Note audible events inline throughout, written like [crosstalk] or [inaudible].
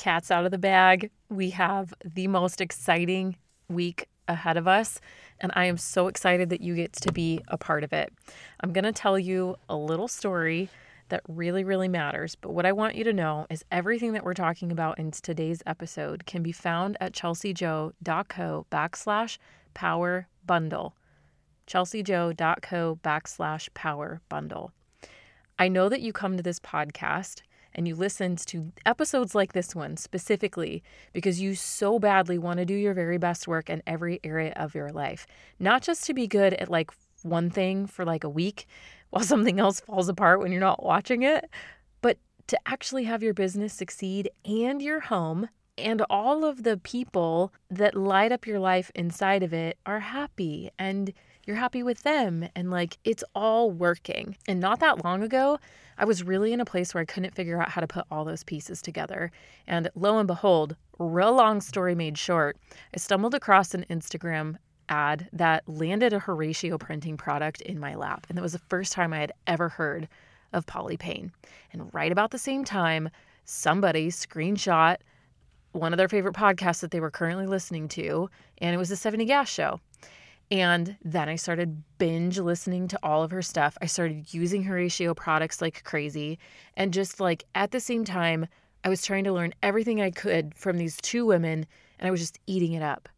cat's out of the bag. We have the most exciting week ahead of us, and I am so excited that you get to be a part of it. I'm going to tell you a little story that really, really matters. But what I want you to know is everything that we're talking about in today's episode can be found at chelseajo.co backslash power bundle. chelseajo.co backslash power bundle. I know that you come to this podcast and you listen to episodes like this one specifically because you so badly want to do your very best work in every area of your life. Not just to be good at like one thing for like a week, [laughs] while something else falls apart when you're not watching it, but to actually have your business succeed and your home and all of the people that light up your life inside of it are happy and you're happy with them and like it's all working. And not that long ago, I was really in a place where I couldn't figure out how to put all those pieces together. And lo and behold, real long story made short, I stumbled across an Instagram ad that landed a Horacio printing product in my lap. And that was the first time I had ever heard of Polypain. And right about the same time, somebody screenshot one of their favorite podcasts that they were currently listening to, and it was the Stephanie Gass Show. And then I started binge listening to all of her stuff. I started using Horacio products like crazy. And just like at the same time, I was trying to learn everything I could from these two women, and I was just eating it up.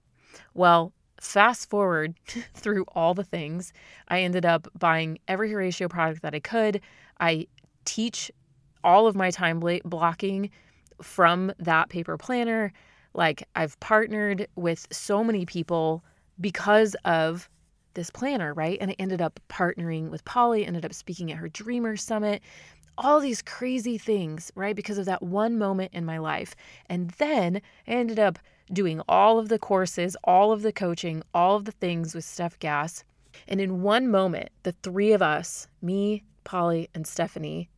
Well, fast forward [laughs] through all the things, I ended up buying every Horacio product that I could. I teach all of my time blocking from that paper planner. Like I've partnered with so many people because of this planner, right? And I ended up partnering with Polly, ended up speaking at her Dreamer Summit, all these crazy things, right? Because of that one moment in my life. And then I ended up doing all of the courses, all of the coaching, all of the things with Steph Gass. And in one moment, the three of us, me, Polly, and Stephanie,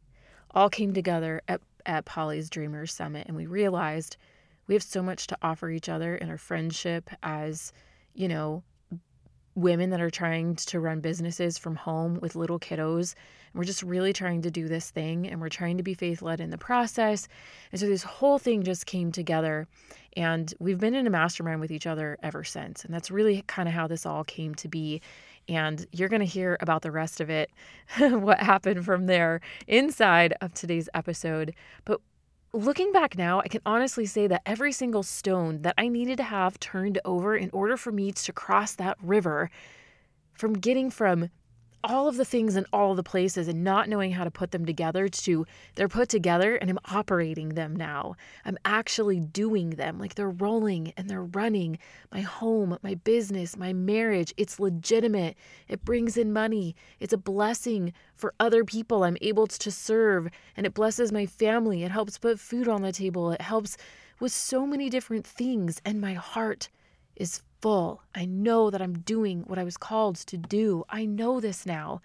all came together at, at Polly's Dreamers Summit. And we realized we have so much to offer each other in our friendship as, you know, women that are trying to run businesses from home with little kiddos. And we're just really trying to do this thing and we're trying to be faith led in the process. And so this whole thing just came together. And we've been in a mastermind with each other ever since. And that's really kind of how this all came to be. And you're going to hear about the rest of it, [laughs] what happened from there inside of today's episode. But looking back now, I can honestly say that every single stone that I needed to have turned over in order for me to cross that river from getting from all of the things in all the places and not knowing how to put them together to they're put together and I'm operating them now. I'm actually doing them like they're rolling and they're running. My home, my business, my marriage, it's legitimate. It brings in money. It's a blessing for other people I'm able to serve and it blesses my family. It helps put food on the table. It helps with so many different things and my heart is full. I know that I'm doing what I was called to do. I know this now.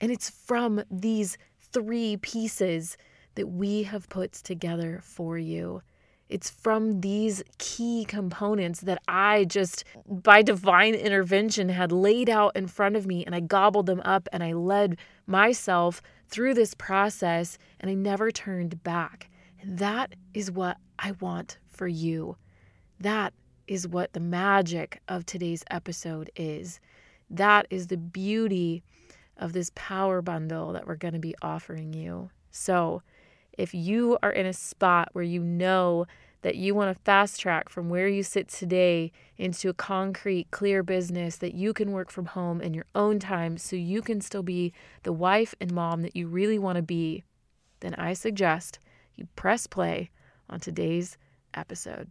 And it's from these three pieces that we have put together for you. It's from these key components that I just, by divine intervention, had laid out in front of me and I gobbled them up and I led myself through this process and I never turned back. And that is what I want for you. That is what the magic of today's episode is. That is the beauty of this power bundle that we're going to be offering you. So, if you are in a spot where you know that you want to fast track from where you sit today into a concrete, clear business that you can work from home in your own time so you can still be the wife and mom that you really want to be, then I suggest you press play on today's episode.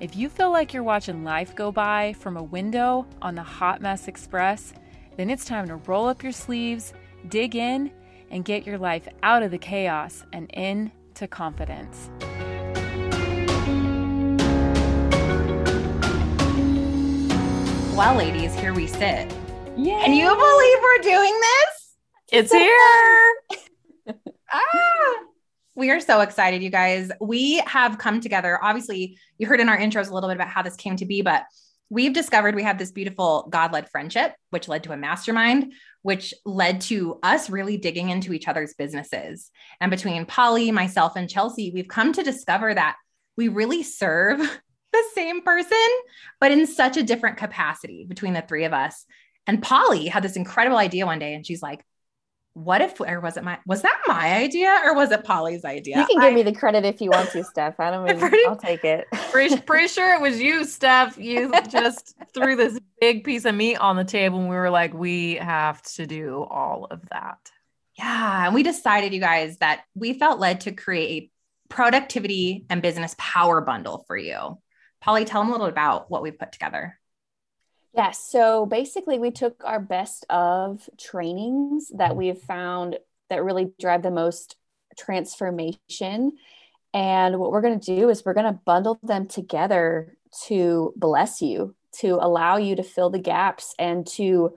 if you feel like you're watching life go by from a window on the Hot Mess Express, then it's time to roll up your sleeves, dig in, and get your life out of the chaos and into confidence. Well, ladies, here we sit. Can you believe we're doing this? It's here. [laughs] ah we are so excited, you guys. We have come together. Obviously, you heard in our intros a little bit about how this came to be, but we've discovered we have this beautiful God led friendship, which led to a mastermind, which led to us really digging into each other's businesses. And between Polly, myself, and Chelsea, we've come to discover that we really serve [laughs] the same person, but in such a different capacity between the three of us. And Polly had this incredible idea one day, and she's like, what if or was it my was that my idea or was it Polly's idea? You can give I, me the credit if you want to, Steph. I don't [laughs] mean pretty, I'll take it. Pretty, pretty [laughs] sure it was you, Steph. You just threw this big piece of meat on the table and we were like, we have to do all of that. Yeah. And we decided, you guys, that we felt led to create a productivity and business power bundle for you. Polly, tell them a little about what we've put together. Yes. So basically, we took our best of trainings that we've found that really drive the most transformation. And what we're going to do is we're going to bundle them together to bless you, to allow you to fill the gaps and to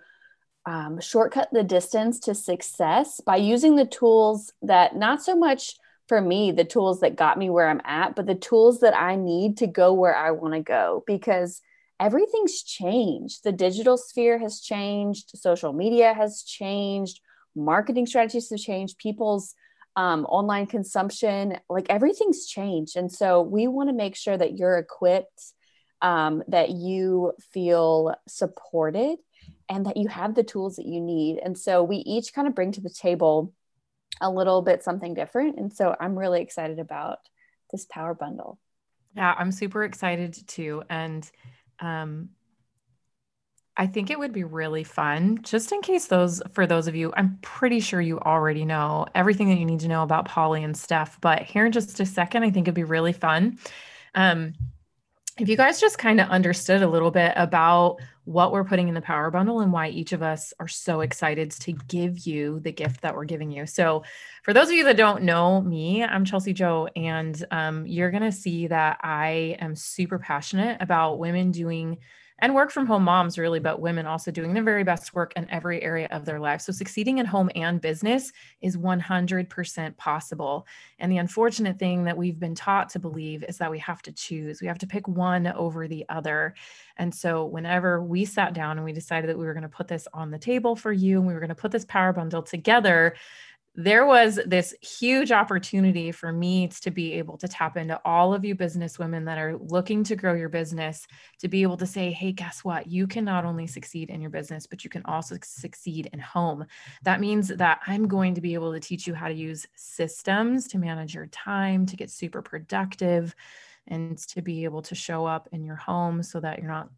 um, shortcut the distance to success by using the tools that not so much for me, the tools that got me where I'm at, but the tools that I need to go where I want to go because everything's changed. The digital sphere has changed, social media has changed, marketing strategies have changed, people's um, online consumption, like everything's changed. And so we want to make sure that you're equipped, um, that you feel supported, and that you have the tools that you need. And so we each kind of bring to the table a little bit something different. And so I'm really excited about this power bundle. Yeah, I'm super excited too. And um, I think it would be really fun, just in case those, for those of you, I'm pretty sure you already know everything that you need to know about Polly and Steph, but here in just a second, I think it'd be really fun. Um, if you guys just kind of understood a little bit about what we're putting in the power bundle and why each of us are so excited to give you the gift that we're giving you. So, for those of you that don't know me, I'm Chelsea Jo, and um, you're going to see that I am super passionate about women doing and work from home moms really but women also doing their very best work in every area of their life. So succeeding in home and business is 100% possible. And the unfortunate thing that we've been taught to believe is that we have to choose. We have to pick one over the other. And so whenever we sat down and we decided that we were going to put this on the table for you and we were going to put this power bundle together there was this huge opportunity for me to be able to tap into all of you business women that are looking to grow your business to be able to say hey guess what? You can not only succeed in your business but you can also succeed in home. That means that i'm going to be able to teach you how to use systems to manage your time to get super productive and to be able to show up in your home so that you're not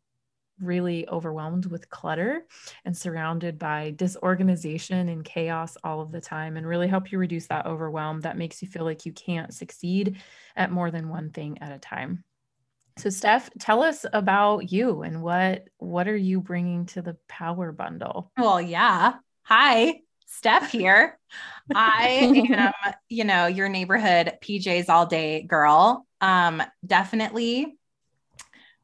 really overwhelmed with clutter and surrounded by disorganization and chaos all of the time and really help you reduce that overwhelm that makes you feel like you can't succeed at more than one thing at a time. So Steph, tell us about you and what what are you bringing to the power bundle? Well, yeah. Hi, Steph here. I [laughs] am, you know, your neighborhood PJs all day girl. Um definitely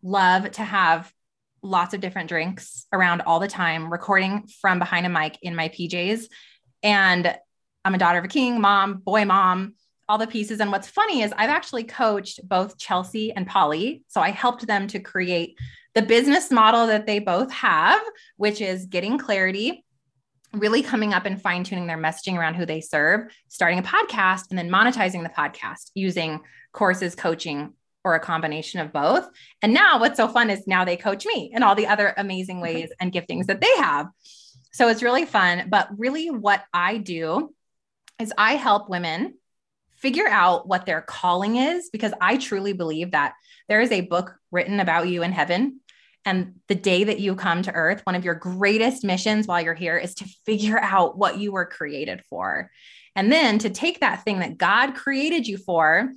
love to have lots of different drinks around all the time, recording from behind a mic in my PJs. And I'm a daughter of a king, mom, boy, mom, all the pieces. And what's funny is I've actually coached both Chelsea and Polly. So I helped them to create the business model that they both have, which is getting clarity, really coming up and fine tuning their messaging around who they serve, starting a podcast, and then monetizing the podcast using courses, coaching, or a combination of both. And now what's so fun is now they coach me and all the other amazing ways and giftings that they have. So it's really fun. But really, what I do is I help women figure out what their calling is because I truly believe that there is a book written about you in heaven. And the day that you come to earth, one of your greatest missions while you're here is to figure out what you were created for. And then to take that thing that God created you for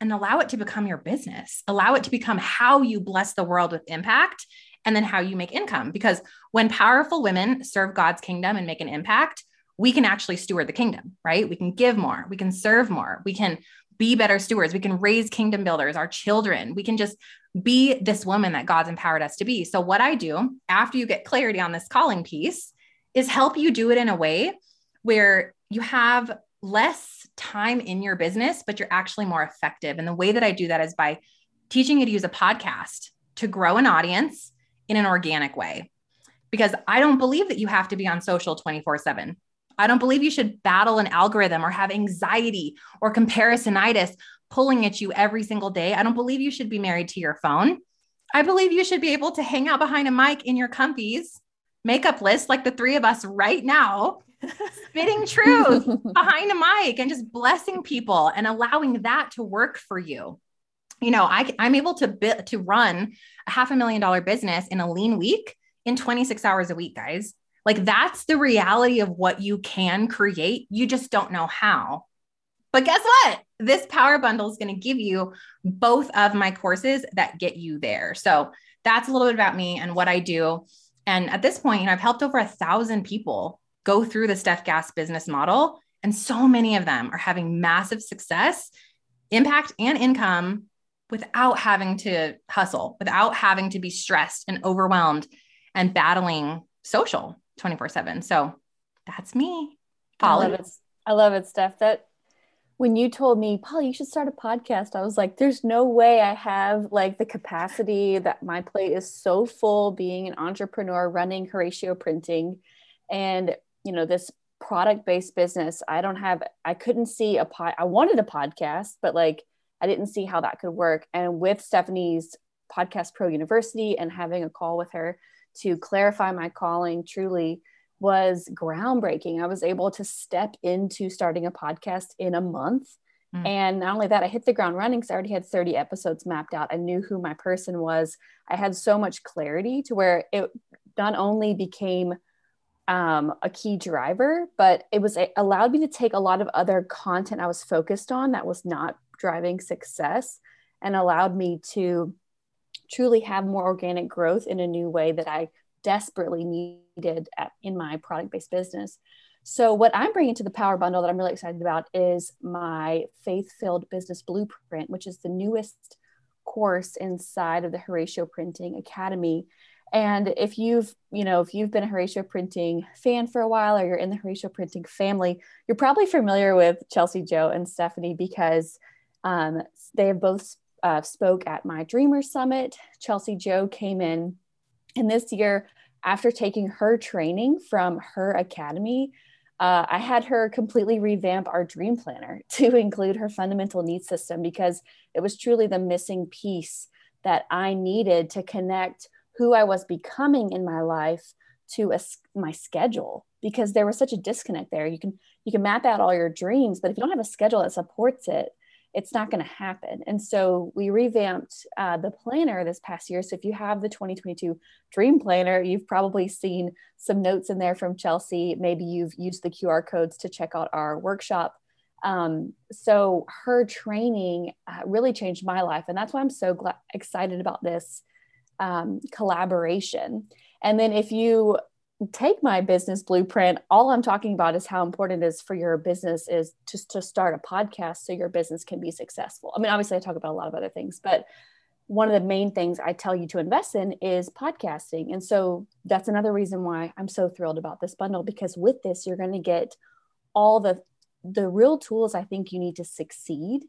and allow it to become your business. Allow it to become how you bless the world with impact and then how you make income. Because when powerful women serve God's kingdom and make an impact, we can actually steward the kingdom, right? We can give more, we can serve more, we can be better stewards. We can raise kingdom builders, our children. We can just be this woman that God's empowered us to be. So, what I do after you get clarity on this calling piece is help you do it in a way where you have less time in your business, but you're actually more effective. And the way that I do that is by teaching you to use a podcast to grow an audience in an organic way. Because I don't believe that you have to be on social 24 7. I don't believe you should battle an algorithm or have anxiety or comparisonitis pulling at you every single day. I don't believe you should be married to your phone. I believe you should be able to hang out behind a mic in your comfies, makeup list like the three of us right now, [laughs] spitting truth [laughs] behind a mic and just blessing people and allowing that to work for you. You know, I, I'm able to bi- to run a half a million dollar business in a lean week in 26 hours a week, guys. Like that's the reality of what you can create. You just don't know how. But guess what? This power bundle is going to give you both of my courses that get you there. So that's a little bit about me and what I do. And at this point, you know, I've helped over a thousand people go through the Steph Gass business model. And so many of them are having massive success, impact, and income without having to hustle, without having to be stressed and overwhelmed and battling social 24 7. So that's me. Polly. I love it. I love it, Steph. That when you told me, Paul, you should start a podcast, I was like, there's no way I have like the capacity that my plate is so full being an entrepreneur running Horacio printing and, you know, this product based business. I don't have, I couldn't see a pod, I wanted a podcast, but like I didn't see how that could work. And with Stephanie's Podcast Pro University and having a call with her, to clarify my calling truly was groundbreaking. I was able to step into starting a podcast in a month. Mm. And not only that, I hit the ground running because I already had 30 episodes mapped out. I knew who my person was. I had so much clarity to where it not only became um, a key driver, but it was it allowed me to take a lot of other content I was focused on that was not driving success and allowed me to truly have more organic growth in a new way that I desperately needed at, in my product based business. So, what I'm bringing to the Power Bundle that I'm really excited about is my faith filled business blueprint, which is the newest course inside of the Horacio Printing Academy. And if you've, you know, if you've been a Horacio Printing fan for a while or you're in the Horacio Printing family, you're probably familiar with Chelsea Jo and Stephanie because um, they have both uh, spoke at my Dreamer Summit. Chelsea Jo came in, and this year, after taking her training from her academy, uh, I had her completely revamp our dream planner [laughs] to include her fundamental needs system because it was truly the missing piece that I needed to connect who I was becoming in my life to a, my schedule because there was such a disconnect there. You can you can map out all your dreams, but if you don't have a schedule that supports it, it's not going to happen. And so we revamped uh, the planner this past year. So if you have the 2022 Dream Planner, you've probably seen some notes in there from Chelsea. Maybe you've used the QR codes to check out our workshop. Um, so her training uh, really changed my life. And that's why I'm so excited about this um, collaboration. And then if you take my business blueprint all i'm talking about is how important it is for your business is just to start a podcast so your business can be successful. I mean obviously i talk about a lot of other things but one of the main things i tell you to invest in is podcasting. And so that's another reason why i'm so thrilled about this bundle because with this you're going to get all the the real tools i think you need to succeed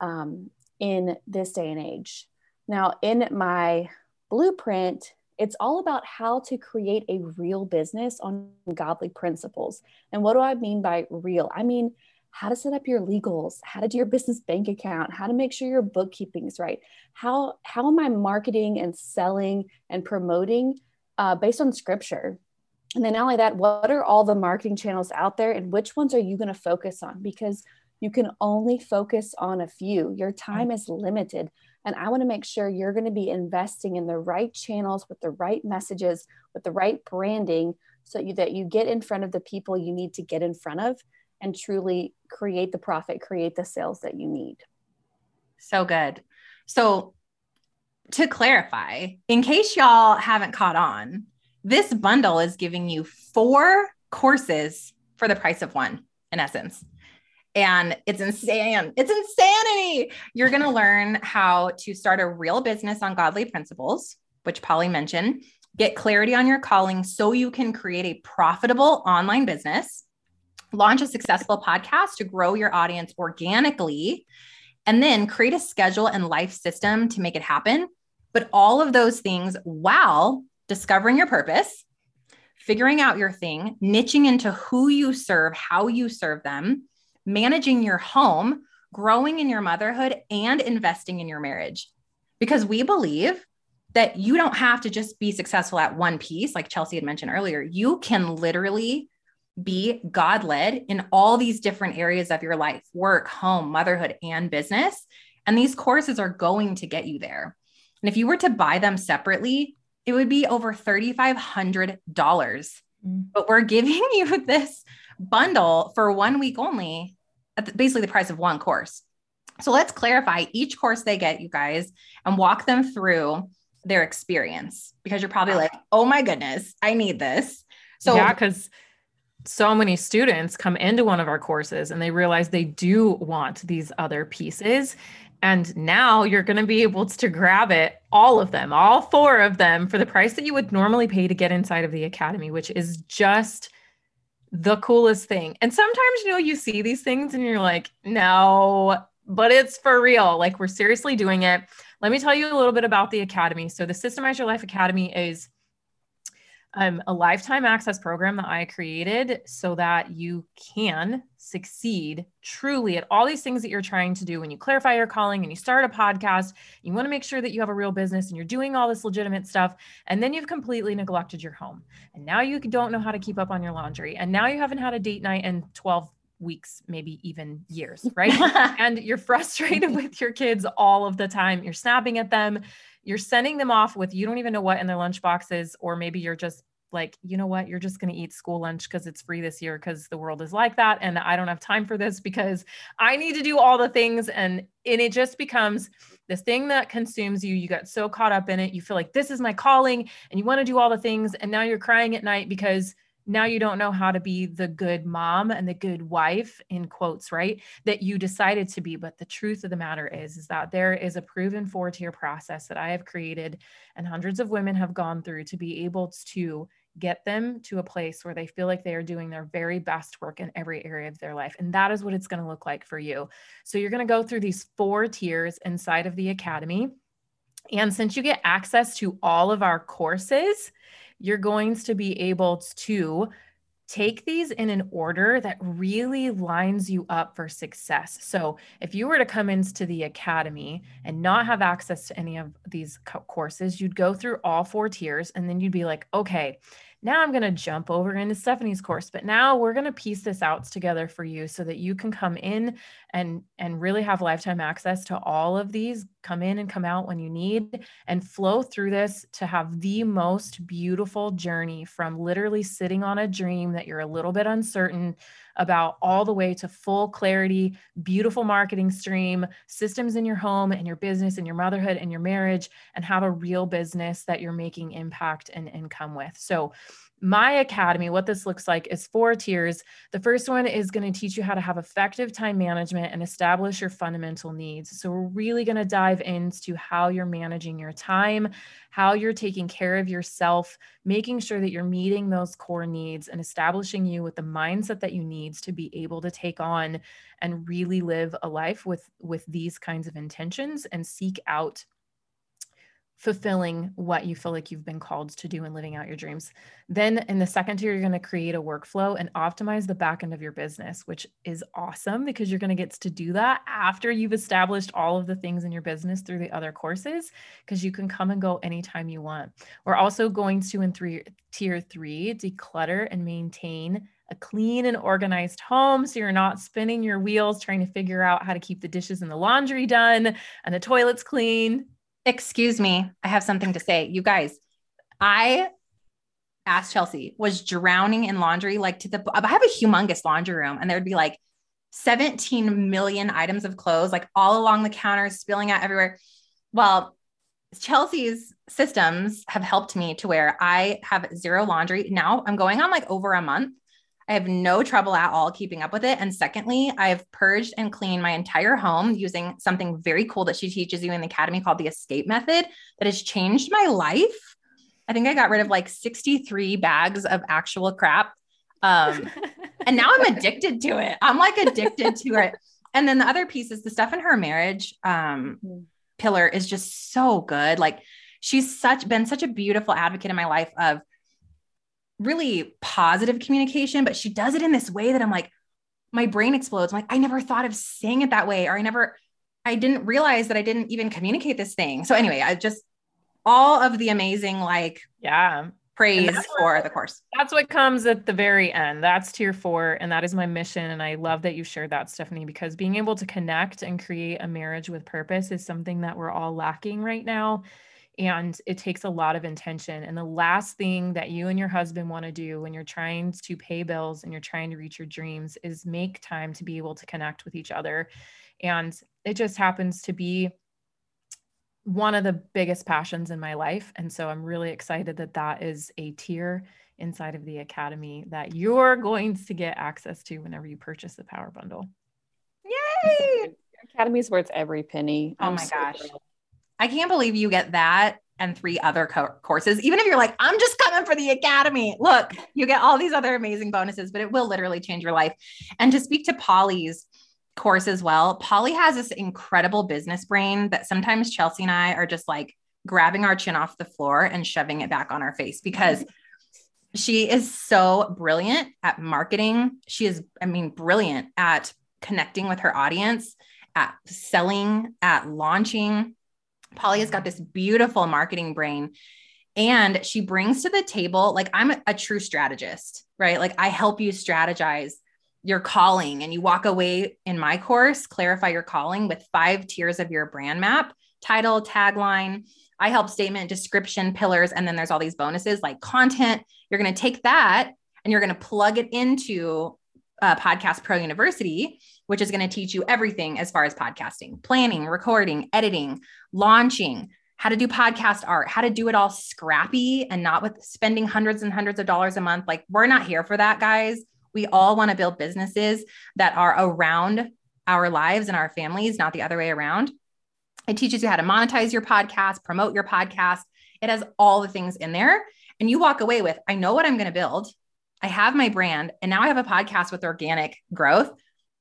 um, in this day and age. Now in my blueprint it's all about how to create a real business on godly principles. And what do I mean by real? I mean, how to set up your legals, how to do your business bank account, how to make sure your bookkeeping is right. How how am I marketing and selling and promoting uh, based on scripture? And then not only that, what are all the marketing channels out there, and which ones are you going to focus on? Because you can only focus on a few. Your time is limited. And I want to make sure you're going to be investing in the right channels with the right messages, with the right branding, so you, that you get in front of the people you need to get in front of and truly create the profit, create the sales that you need. So good. So, to clarify, in case y'all haven't caught on, this bundle is giving you four courses for the price of one, in essence. And it's insane. It's insanity. You're going to learn how to start a real business on godly principles, which Polly mentioned, get clarity on your calling so you can create a profitable online business, launch a successful podcast to grow your audience organically, and then create a schedule and life system to make it happen. But all of those things while discovering your purpose, figuring out your thing, niching into who you serve, how you serve them, managing your home, growing in your motherhood, and investing in your marriage. Because we believe that you don't have to just be successful at one piece, like Chelsea had mentioned earlier. You can literally be God led in all these different areas of your life work, home, motherhood, and business. And these courses are going to get you there. And if you were to buy them separately, it would be over $3,500. Mm. But we're giving [laughs] you this bundle for one week only at the, basically the price of one course. So let's clarify each course they get, you guys, and walk them through their experience because you're probably like, oh my goodness, I need this. So, yeah, because so many students come into one of our courses and they realize they do want these other pieces. And now you're going to be able to grab it, all of them, all four of them, for the price that you would normally pay to get inside of the academy, which is just the coolest thing. And sometimes, you know, you see these things and you're like, no, but it's for real. Like, we're seriously doing it. Let me tell you a little bit about the academy. So, the Systemize Your Life Academy is um, a lifetime access program that I created so that you can succeed truly at all these things that you're trying to do when you clarify your calling and you start a podcast. You want to make sure that you have a real business and you're doing all this legitimate stuff. And then you've completely neglected your home. And now you don't know how to keep up on your laundry. And now you haven't had a date night in 12 weeks, maybe even years, [laughs] right? and you're frustrated with your kids all of the time. You're snapping at them you're sending them off with you don't even know what in their lunch boxes, or maybe you're just like, you know what, you're just going to eat school lunch because it's free this year because the world is like that. And I don't have time for this because I need to do all the things. And, and it just becomes this thing that consumes you. You got so caught up in it. You feel like this is my calling and you want to do all the things. And now you're crying at night because now you don't know how to be the good mom and the good wife in quotes right that you decided to be. But the truth of the matter is is that there is a proven four tier process that i have created and hundreds of women have gone through to be able to get them to a place where they feel like they are doing their very best work in every area of their life. And that is what it's going to look like for you. So you're going to go through these four tiers inside of the academy. And since you get access to all of our courses you're going to be able to take these in an order that really lines you up for success. So, if you were to come into the academy and not have access to any of these courses, you'd go through all four tiers and then you'd be like, okay, now I'm going to jump over into Stephanie's course, but now we're going to piece this out together for you so that you can come in and and really have lifetime access to all of these, come in and come out when you need and flow through this to have the most beautiful journey from literally sitting on a dream that you're a little bit uncertain about all the way to full clarity, beautiful marketing stream, systems in your home and your business and your motherhood and your marriage, and have a real business that you're making impact and income with. So, my academy, what this looks like is four tiers. The first one is going to teach you how to have effective time management and establish your fundamental needs. So, we're really going to dive into how you're managing your time, how you're taking care of yourself, making sure that you're meeting those core needs and establishing you with the mindset that you need to be able to take on and really live a life with with these kinds of intentions and seek out fulfilling what you feel like you've been called to do and living out your dreams. Then in the second tier, you're going to create a workflow and optimize the back end of your business, which is awesome because you're going to get to do that after you've established all of the things in your business through the other courses, because you can come and go anytime you want. We're also going to in three tier three, declutter and maintain a clean and organized home so you're not spinning your wheels trying to figure out how to keep the dishes and the laundry done and the toilets clean Excuse me. I have something to say. You guys, I asked Chelsea, was drowning in laundry like to the I have a humongous laundry room and there'd be like 17 million items of clothes like all along the counters spilling out everywhere. Well, Chelsea's systems have helped me to where I have zero laundry. Now I'm going on like over a month. I have no trouble at all keeping up with it. And secondly, I've purged and cleaned my entire home using something very cool that she teaches you in the academy called the escape method that has changed my life. I think I got rid of like 63 bags of actual crap. Um, [laughs] and now I'm addicted to it. I'm like addicted to it. And then the other piece is the stuff in her marriage um, mm. pillar is just so good. Like she's such been such a beautiful advocate in my life of really positive communication, but she does it in this way that I'm like, my brain explodes. I'm like, I never thought of saying it that way, or I never, I didn't realize that I didn't even communicate this thing. So anyway, I just all of the amazing, like, yeah, praise for what, the course. That's what comes at the very end. That's tier four. And that is my mission. And I love that you shared that, Stephanie, because being able to connect and create a marriage with purpose is something that we're all lacking right now and it takes a lot of intention and the last thing that you and your husband want to do when you're trying to pay bills and you're trying to reach your dreams is make time to be able to connect with each other and it just happens to be one of the biggest passions in my life and so i'm really excited that that is a tier inside of the academy that you're going to get access to whenever you purchase the power bundle. Yay! Academy's worth every penny. Oh I'm my so gosh. thrilled. I can't believe you get that and three other co- courses. Even if you're like, I'm just coming for the academy, look, you get all these other amazing bonuses, but it will literally change your life. And to speak to Polly's course as well, Polly has this incredible business brain that sometimes Chelsea and I are just like grabbing our chin off the floor and shoving it back on our face because she is so brilliant at marketing. She is, I mean, brilliant at connecting with her audience, at selling, at launching Polly has got this beautiful marketing brain and she brings to the table like I'm a, a true strategist, right? Like I help you strategize your calling and you walk away in my course, clarify your calling with five tiers of your brand map, title, tagline, I help statement, description, pillars, and then there's all these bonuses like content. You're going to take that and you're going to plug it into uh, Podcast Pro University which is going to teach you everything as far as podcasting, planning, recording, editing, launching, how to do podcast art, how to do it all scrappy and not with spending hundreds and hundreds of dollars a month. Like, we're not here for that, guys. We all want to build businesses that are around our lives and our families, not the other way around. It teaches you how to monetize your podcast, promote your podcast. It has all the things in there. And you walk away with, I know what I'm going to build. I have my brand, and now I have a podcast with organic growth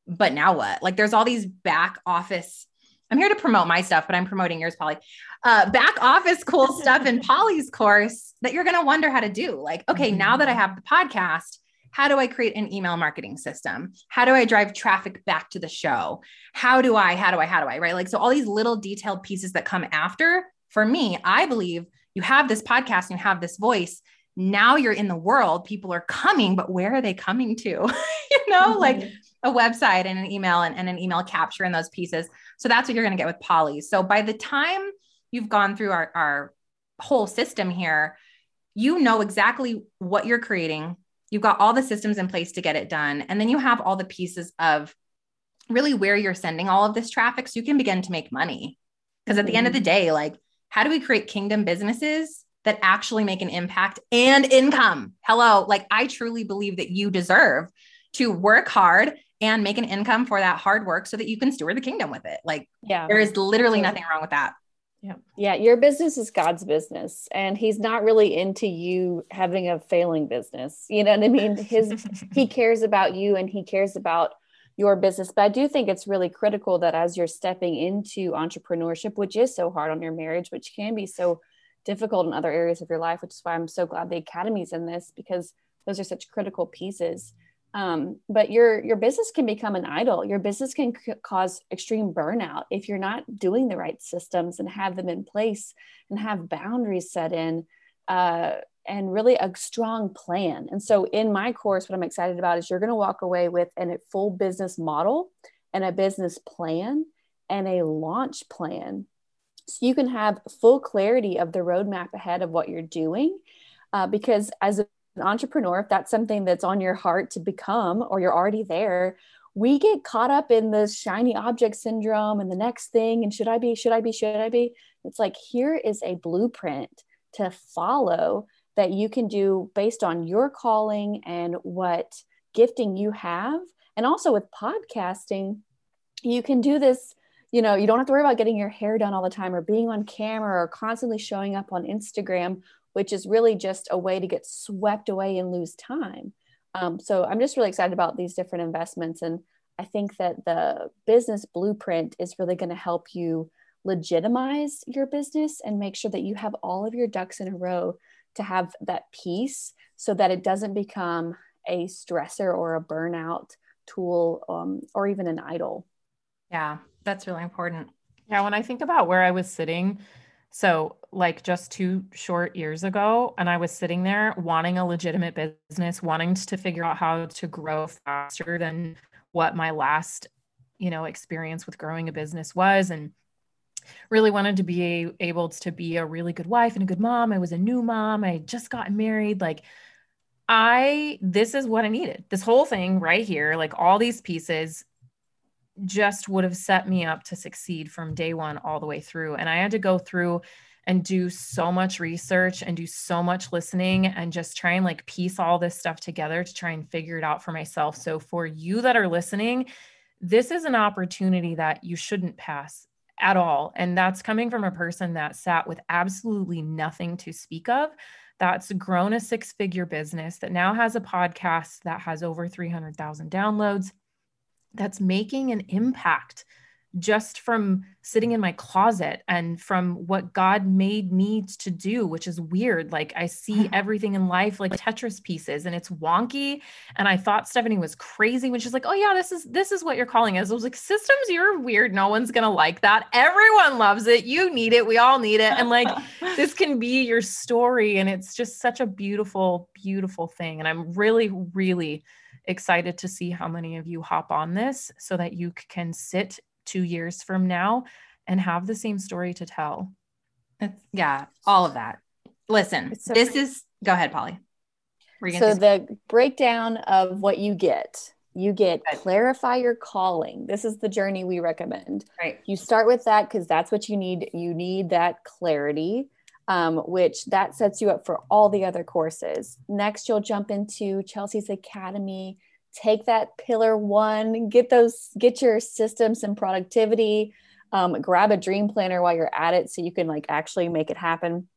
but now what? Like there's all these back office. I'm here to promote my stuff, but I'm promoting yours, Polly. Uh, back office cool [laughs] stuff in Polly's course that you're going to wonder how to do. Like, okay, now that I have the podcast, how do I create an email marketing system? How do I drive traffic back to the show? How do I, how do I, how do I, right? Like, so all these little detailed pieces that come after, for me, I believe you have this podcast and you have this voice. Now you're in the world, people are coming, but where are they coming to? [laughs] you know, mm-hmm. like a website and an email and, and an email capture in those pieces. So that's what you're going to get with Polly. So by the time you've gone through our, our whole system here, you know exactly what you're creating. You've got all the systems in place to get it done. And then you have all the pieces of really where you're sending all of this traffic so you can begin to make money. Because at the end of the mm-hmm. day, like, how do we create kingdom businesses that actually make an impact and income? Hello, like, I truly believe that you deserve to work hard and make an income for that hard work so that you can steward the kingdom with it. Like, yeah, there is literally nothing wrong with that. Yeah. Yeah. Your business is God's business. And he's not really into you having a failing business. You know what I mean? His, [laughs] he cares about you and he cares about your business. But I do think it's really critical that as you're stepping into entrepreneurship, which is so hard on your marriage, which can be so difficult in other areas of your life, which is why I'm so glad the academy's in this because those are such critical pieces um, but your your business can become an idol. Your business can c- cause extreme burnout if you're not doing the right systems and have them in place and have boundaries set in uh, and really a strong plan. And so in my course what i'm excited about is you're going to walk away with an, a full business model and a business plan and a launch plan. So you can have full clarity of the roadmap ahead of what you're doing uh, because as a an entrepreneur, if that's something that's on your heart to become or you're already there, we get caught up in this shiny object syndrome and the next thing and should I be, should I be, should I be? It's like here is a blueprint to follow that you can do based on your calling and what gifting you have. And also with podcasting, you can do this you know you don't have to worry about getting your hair done all the time or being on camera or constantly showing up on instagram which is really just a way to get swept away and lose time um, so i'm just really excited about these different investments and i think that the business blueprint is really going to help you legitimize your business and make sure that you have all of your ducks in a row to have that peace so that it doesn't become a stressor or a burnout tool um, or even an idol yeah that's really important. Yeah, when I think about where I was sitting, so like just two short years ago, and I was sitting there wanting a legitimate business, wanting to figure out how to grow faster than what my last, you know, experience with growing a business was and really wanted to be able to be a really good wife and a good mom. I was a new mom. I just got married. Like I this is what I needed. This whole thing right here, like all these pieces just would have set me up to succeed from day one all the way through. And I had to go through and do so much research and do so much listening and just try and like piece all this stuff together to try and figure it out for myself. So, for you that are listening, this is an opportunity that you shouldn't pass at all. And that's coming from a person that sat with absolutely nothing to speak of. That's grown a six figure business that now has a podcast that has over 300,000 downloads that's making an impact just from sitting in my closet and from what God made me to do, which is weird. Like I see mm-hmm. everything in life like Tetris pieces and it's wonky. And I thought Stephanie was crazy when she's like, Oh yeah, this is this is what you're calling it. I was like, systems, you're weird. No one's gonna like that. Everyone loves it. You need it. We all need it. And like [laughs] this can be your story. And it's just such a beautiful, beautiful thing. And I'm really, really excited to see how many of you hop on this so that you can sit two years from now and have the same story to tell. It's, yeah, all of that. Listen, so this is, go ahead, Polly. So, the breakdown of what you get you get clarify your calling. This is the journey we recommend. Right. You start with that because that's what you need. You need that clarity um, which that sets you up for all the other courses. Next, you'll jump into Chelsea's Academy. Take that pillar one, get those, get your systems and productivity. Um, grab a dream planner while you're at it so you can like actually make it happen.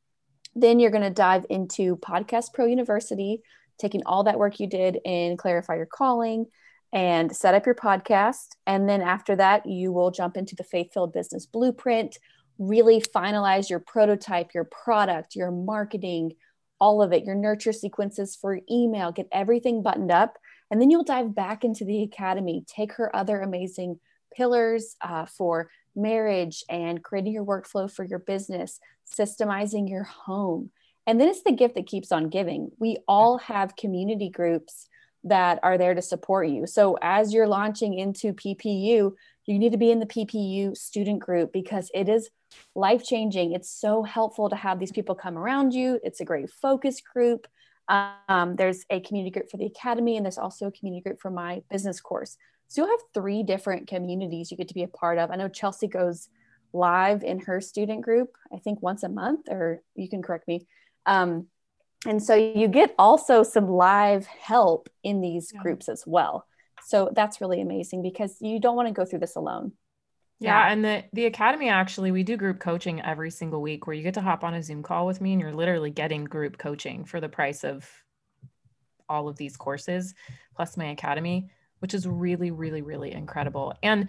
Then you're going to dive into Podcast Pro University, taking all that work you did in Clarify Your Calling and set up your podcast. And then after that, you will jump into the Faith Filled Business Blueprint, really finalize your prototype, your product, your marketing, all of it, your nurture sequences for email, get everything buttoned up. And then you'll dive back into the academy, take her other amazing pillars uh, for marriage and creating your workflow for your business, systemizing your home. And then it's the gift that keeps on giving. We all have community groups that are there to support you. So as you're launching into PPU, you need to be in the PPU student group because it is life changing. It's so helpful to have these people come around you. It's a great focus group. Um, there's a community group for the academy, and there's also a community group for my business course. So you'll have three different communities you get to be a part of. I know Chelsea goes live in her student group, I think once a month, or you can correct me. Um, and so you get also some live help in these yeah. groups as well. So that's really amazing because you don't want to go through this alone. Yeah, and the the academy actually we do group coaching every single week where you get to hop on a Zoom call with me and you're literally getting group coaching for the price of all of these courses plus my academy, which is really really really incredible. And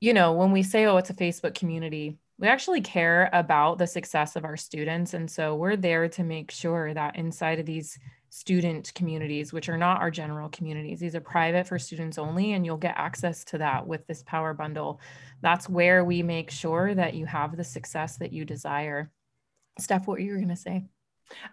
you know, when we say oh it's a Facebook community, we actually care about the success of our students and so we're there to make sure that inside of these student communities, which are not our general communities. These are private for students only, and you'll get access to that with this power bundle. That's where we make sure that you have the success that you desire. Steph, what were you going to say?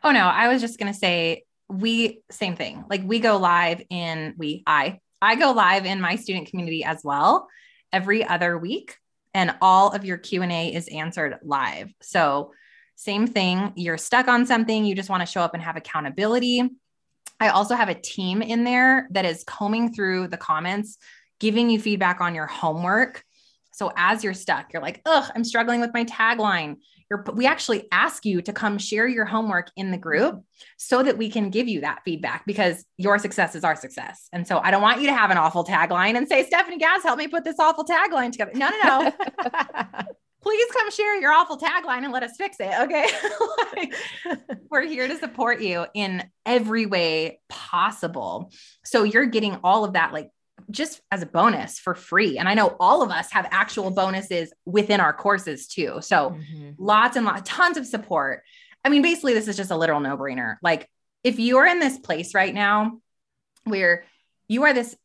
Oh, no, I was just going to say we, same thing. Like we go live in, we, I, I go live in my student community as well every other week and all of your q&a is answered live so same thing. You're stuck on something, you just want to show up and have accountability. I also have a team in there that is combing through the comments, giving you feedback on your homework. So as you're stuck, you're like, ugh, I'm struggling with my tagline. You're, we actually ask you to come share your homework in the group so that we can give you that feedback because your success is our success. And so I don't want you to have an awful tagline and say, Stephanie Gass, help me put this awful tagline together. No, no, no. [laughs] Please come share your awful tagline and let us fix it. Okay. [laughs] like, we're here to support you in every way possible. So you're getting all of that, like just as a bonus for free. And I know all of us have actual bonuses within our courses too. So mm-hmm. lots and lots, tons of support. I mean, basically, this is just a literal no brainer. Like, if you're in this place right now where you are this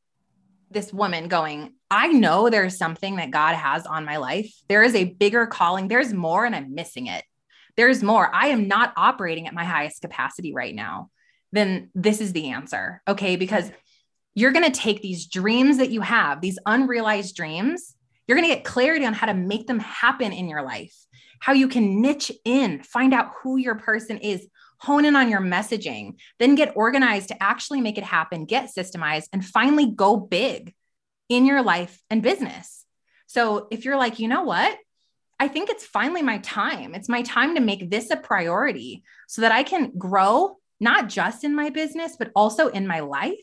this woman going, I know there's something that God has on my life. There is a bigger calling. There's more, and I'm missing it. There's more. I am not operating at my highest capacity right now. Then this is the answer. Okay. Because you're going to take these dreams that you have, these unrealized dreams, you're going to get clarity on how to make them happen in your life, how you can niche in, find out who your person is, hone in on your messaging, then get organized to actually make it happen, get systemized, and finally go big in your life and business. So if you're like, you know what? I think it's finally my time. It's my time to make this a priority so that I can grow, not just in my business, but also in my life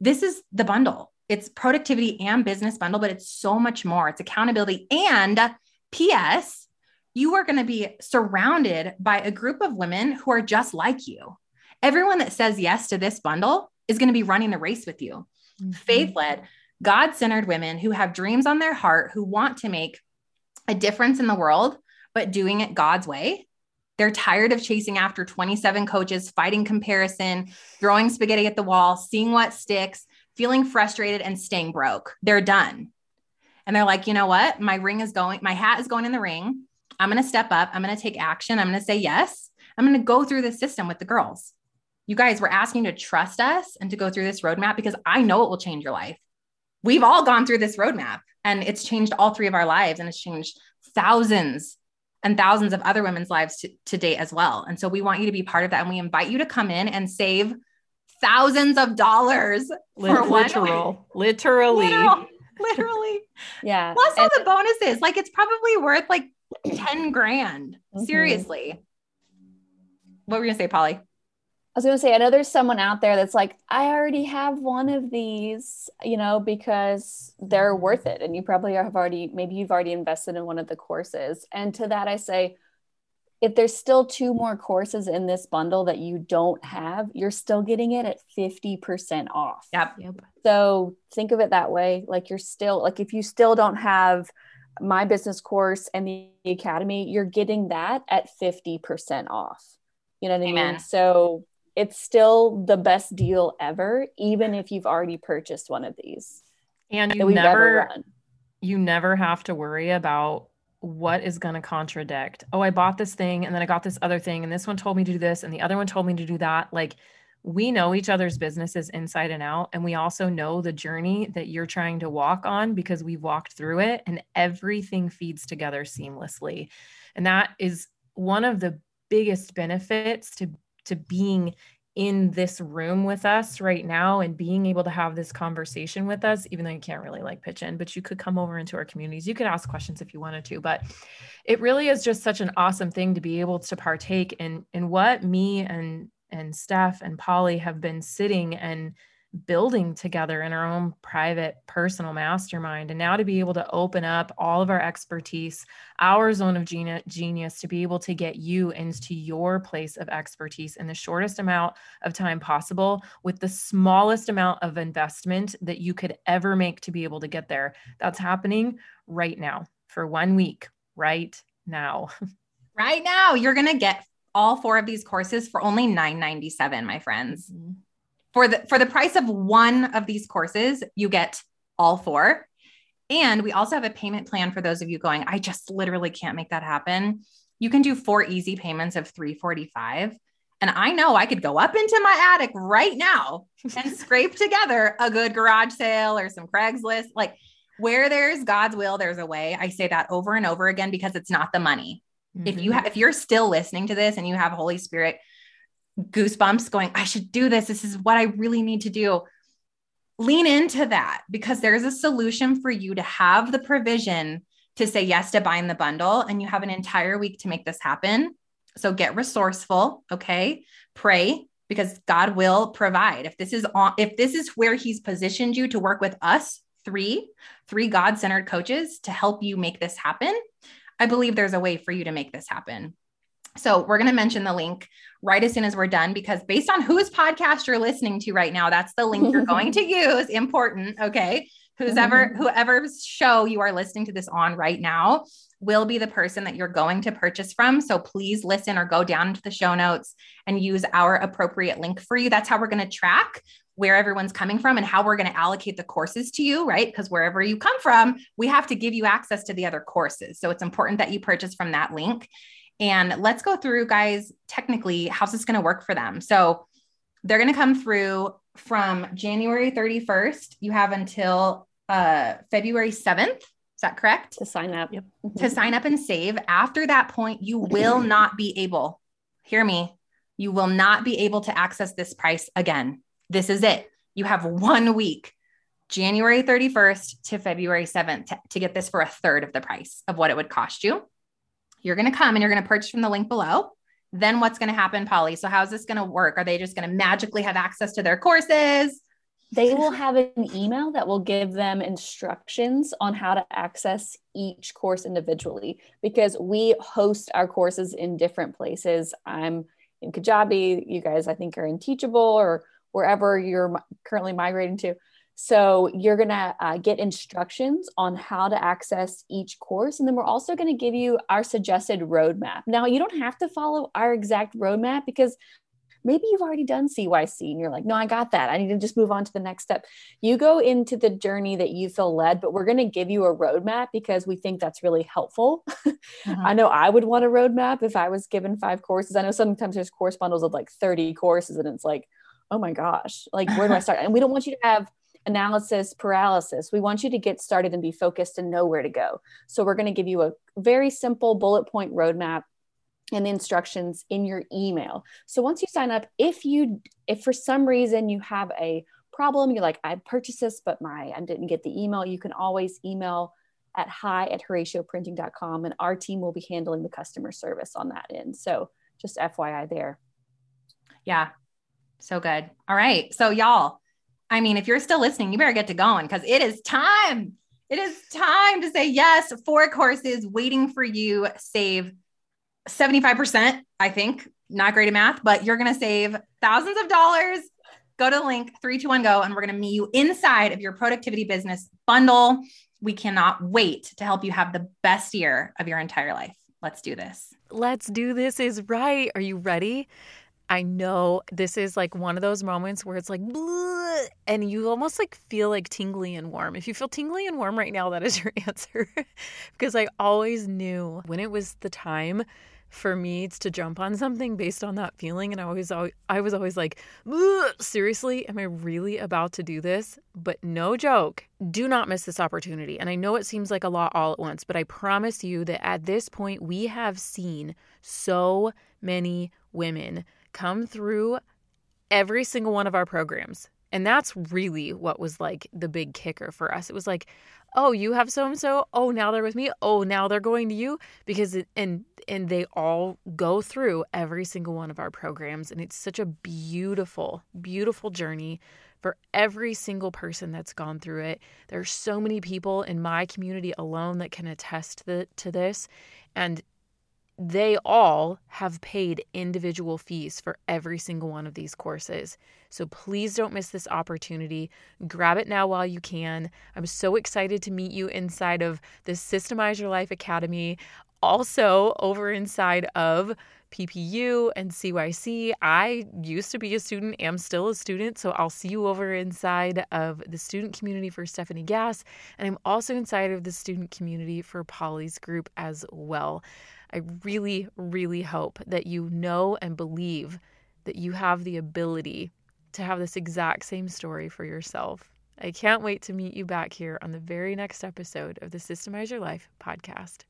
this is the bundle. It's productivity and business bundle, but it's so much more. It's accountability. And P.S., you are going to be surrounded by a group of women who are just like you. Everyone that says yes to this bundle is going to be running the race with you. Mm-hmm. Faith led, God centered women who have dreams on their heart, who want to make a difference in the world, but doing it God's way. They're tired of chasing after 27 coaches, fighting comparison, throwing spaghetti at the wall, seeing what sticks, feeling frustrated, and staying broke. They're done. And they're like, you know what? My ring is going, my hat is going in the ring. I'm going to step up. I'm going to take action. I'm going to say yes. I'm going to go through the system with the girls. You guys, we're asking to trust us and to go through this roadmap because I know it will change your life. We've all gone through this roadmap and it's changed all three of our lives and it's changed thousands and thousands of other women's lives to, to date as well. And so we want you to be part of that. And we invite you to come in and save thousands of dollars for literal, literally, literal, [laughs] literally. Yeah. Plus all the bonuses. Like it's probably worth like 10 grand. Mm-hmm. Seriously. What were you gonna say, Polly? Was going to say, I know there's someone out there that's like, I already have one of these, you know, because they're worth it. And you probably have already, maybe you've already invested in one of the courses. And to that, I say, if there's still two more courses in this bundle that you don't have, you're still getting it at 50% off. Yep. yep. So think of it that way. Like you're still, like if you still don't have my business course and the academy, you're getting that at 50% off. You know what Amen. I mean? So it's still the best deal ever, even if you've already purchased one of these. And you never, you never have to worry about what is going to contradict. Oh, I bought this thing and then I got this other thing, and this one told me to do this, and the other one told me to do that. Like, we know each other's businesses inside and out. And we also know the journey that you're trying to walk on because we've walked through it and everything feeds together seamlessly. And that is one of the biggest benefits to to being in this room with us right now and being able to have this conversation with us, even though you can't really like pitch in, but you could come over into our communities. You could ask questions if you wanted to, but it really is just such an awesome thing to be able to partake in in what me and and Steph and Polly have been sitting and building together in our own private personal mastermind. And now to be able to open up all of our expertise our zone of genius to be able to get you into your place of expertise in the shortest amount of time possible with the smallest amount of investment that you could ever make to be able to get there. That's happening right now for one week right now. [laughs] Right now you're going to get all four of these courses for only 997 my friends. Mm-hmm for the for the price of one of these courses, you get all four. And we also have a payment plan for those of you going, I just literally can't make that happen. You can do four easy payments of 345. And I know I could go up into my attic right now and [laughs] scrape together a good garage sale or some Craigslist. Like where there's God's will, there's a way. I say that over and over again because it's not the money. Mm-hmm. If you have, if you're still listening to this and you have Holy Spirit goosebumps going, I should do this. This is what I really need to do. Lean into that because there's a solution for you to have the provision to say yes to buying the bundle. And you have an entire week to make this happen. So get resourceful. Okay. Pray because God will provide. If this is on, if this is where he's positioned you to work with us, three, three God-centered coaches to help you make this happen, I believe there's a way for you to make this happen. So we're going to mention the link right as soon as we're done because based on whose podcast you're listening to right now, that's the link you're going to [laughs] use. Important. Okay. Who's mm-hmm. ever, whoever's show you are listening to this on right now will be the person that you're going to purchase from. So please listen or go down into the show notes and use our appropriate link for you. That's how we're going to track where everyone's coming from and how we're going to allocate the courses to you, right? Because wherever you come from, we have to give you access to the other courses. So it's important that you purchase from that link. And let's go through, guys, technically, how's this going to work for them? So they're going to come through from January 31st. You have until uh, February 7th. Is that correct? To sign up. Yep. To sign up and save. After that point, you will [clears throat] not be able, hear me, you will not be able to access this price again. This is it. You have one week, January 31st to February 7th, to, to get this for a third of the price of what it would cost you. You're going to come and you're going to purchase from the link below. Then what's going to happen, Polly? So, how's this going to work? Are they just going to magically have access to their courses? They will have an email that will give them instructions on how to access each course individually because we host our courses in different places. I'm in Kajabi, you guys, I think, are in Teachable or wherever you're currently migrating to. So you're going to uh, get instructions on how to access each course. And then we're also going to give you our suggested roadmap. Now, you don't have to follow our exact roadmap because maybe you've already done CYC and you're like, no, I got that. I need to just move on to the next step. You go into the journey that you feel led, but we're going to give you a roadmap because we think that's really helpful. [laughs] Mm-hmm. I know I would want a roadmap if I was given five courses. I know sometimes there's course bundles of like 30 courses and it's like, oh my gosh, like where do I start? And we don't want you to have analysis paralysis. We want you to get started and be focused and know where to go. So we're going to give you a very simple bullet point roadmap and the instructions in your email. So once you sign up, if you if for some reason you have a problem, you're like, I purchased this, but my I didn't get the email, you can always email at hi at horacioprinting.com and our team will be handling the customer service on that end. So just FYI there. Yeah. So good. All right. So y'all, I mean, if you're still listening, you better get to going because it is time. It is time to say yes. Four courses waiting for you. Save 75%, I think. Not great at math, but you're going to save thousands of dollars. Go to the link, 321 go, and we're going to meet you inside of your productivity business bundle. We cannot wait to help you have the best year of your entire life. Let's do this. Let's do this is right. Are you ready? I know this is like one of those moments where it's like, and you almost like feel like tingly and warm. If you feel tingly and warm right now, that is your [laughs] answer. because I always knew when it was the time for me to jump on something based on that feeling and I always I was always like seriously am I really about to do this but no joke do not miss this opportunity and I know it seems like a lot all at once but I promise you that at this point we have seen so many women come through every single one of our programs. And that's really what was like the big kicker for us. It was like oh you have so and so oh now they're with me? Oh now they're going to you? Because it, and and they all go through every single one of our programs. And it's such a beautiful beautiful journey for every single person that's gone through it. There are so many people in my community alone that can attest to, to this. And they all have paid individual fees for every single one of these courses. So please don't miss this opportunity. Grab it now while you can. I'm so excited to meet you inside of the Systemize Your Life Academy. Also, over inside of PPU and CYC. I used to be a student, am still a student, so I'll see you over inside of the student community for Stephanie Gass, and I'm also inside of the student community for Polly's group as well. I really, really hope that you know and believe that you have the ability to have this exact same story for yourself. I can't wait to meet you back here on the very next episode of the Systemize Your Life podcast.